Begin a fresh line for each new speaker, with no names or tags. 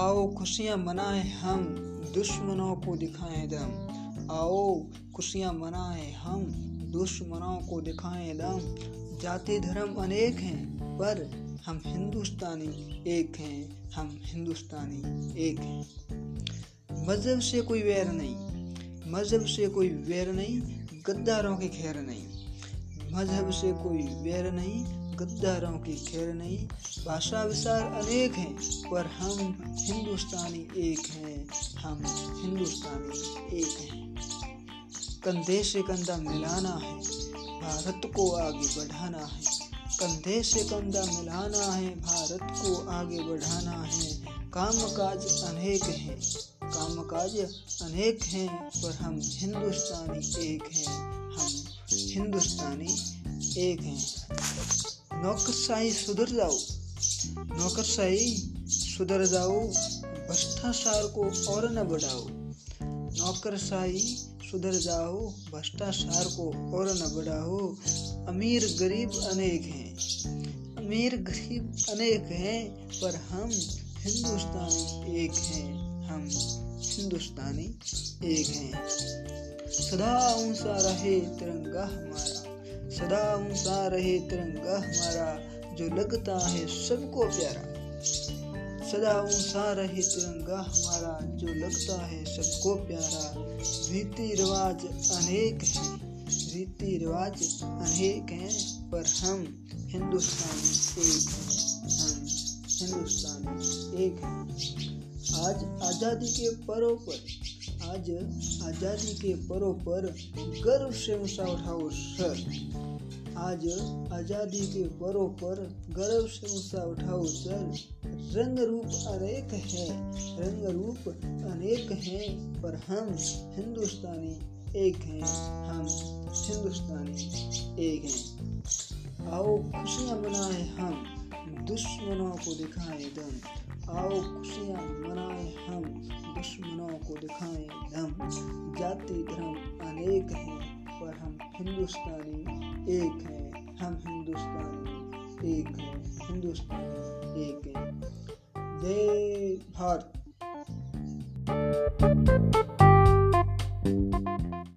आओ, खुशियाँ मनाएँ हम, दुश्मनों को दिखाएँ दम। आओ, खुशियाँ मनाए हम, दुश्मनों को दिखाएँ दम। जाति धर्म अनेक हैं, पर हम हिंदुस्तानी एक हैं, हम हिंदुस्तानी एक हैं। मज़हब से कोई वैर नहीं, मज़हब से कोई वैर नहीं, गद्दारों के खैर नहीं। मज़हब से कोई वैर नहीं गद्दारों की खैर नहीं भाषा विचार अनेक हैं, पर हम हिंदुस्तानी एक हैं, हम हिंदुस्तानी एक हैं। कंधे से कंधा मिलाना है, भारत को आगे बढ़ाना है। कंधे से कंधा मिलाना है, भारत को आगे बढ़ाना है। काम काज अनेक हैं काम काज अनेक हैं, पर हम हिंदुस्तानी एक हैं, हम हिंदुस्तानी एक हैं। नौकरशाही सुधर जाओ। नौकरशाही सुधर जाओ। भ्रष्टाचार को और न बढ़ाओ। नौकरशाही सुधर जाओ। भ्रष्टाचार को और न बढ़ाओ। अमीर गरीब अनेक हैं। अमीर गरीब अनेक हैं, पर हम हिंदुस्तानी एक हैं। हम हिंदुस्तानी एक हैं। सदा ऊँचा रहे तिरंगा हमारा। सदा ऊँचा रहे तिरंगा हमारा, जो लगता है सबको प्यारा। सदा ऊँचा रहे तिरंगा हमारा, जो लगता है सबको प्यारा। रीति रिवाज अनेक हैं, रीति रिवाज अनेक हैं, पर हम हिंदुस्तानी एक हैं। हम हिंदुस्तानी एक हैं। आज आज़ादी के पर्व पर आज आज़ादी के पर्व पर गर्व से ऊँचा उठाओ, सर। आज आज़ादी के पर्व पर गर्व से ऊँचा उठाओ, सर। रंग रूप अनेक है रंग रूप अनेक हैं, पर हम हिंदुस्तानी एक हैं, हम हिंदुस्तानी एक हैं। आओ खुशियाँ मनाए हम, दुश्मनों को दिखाएँ दम। आओ खुशियाँ मनाए हम दुश्मनों को दिखाए धम जाति धर्म अनेक हैं, पर हम हिंदुस्तानी एक हैं। हम हिंदुस्तानी एक हैं। हिंदुस्तानी एक हैं। जय भारत।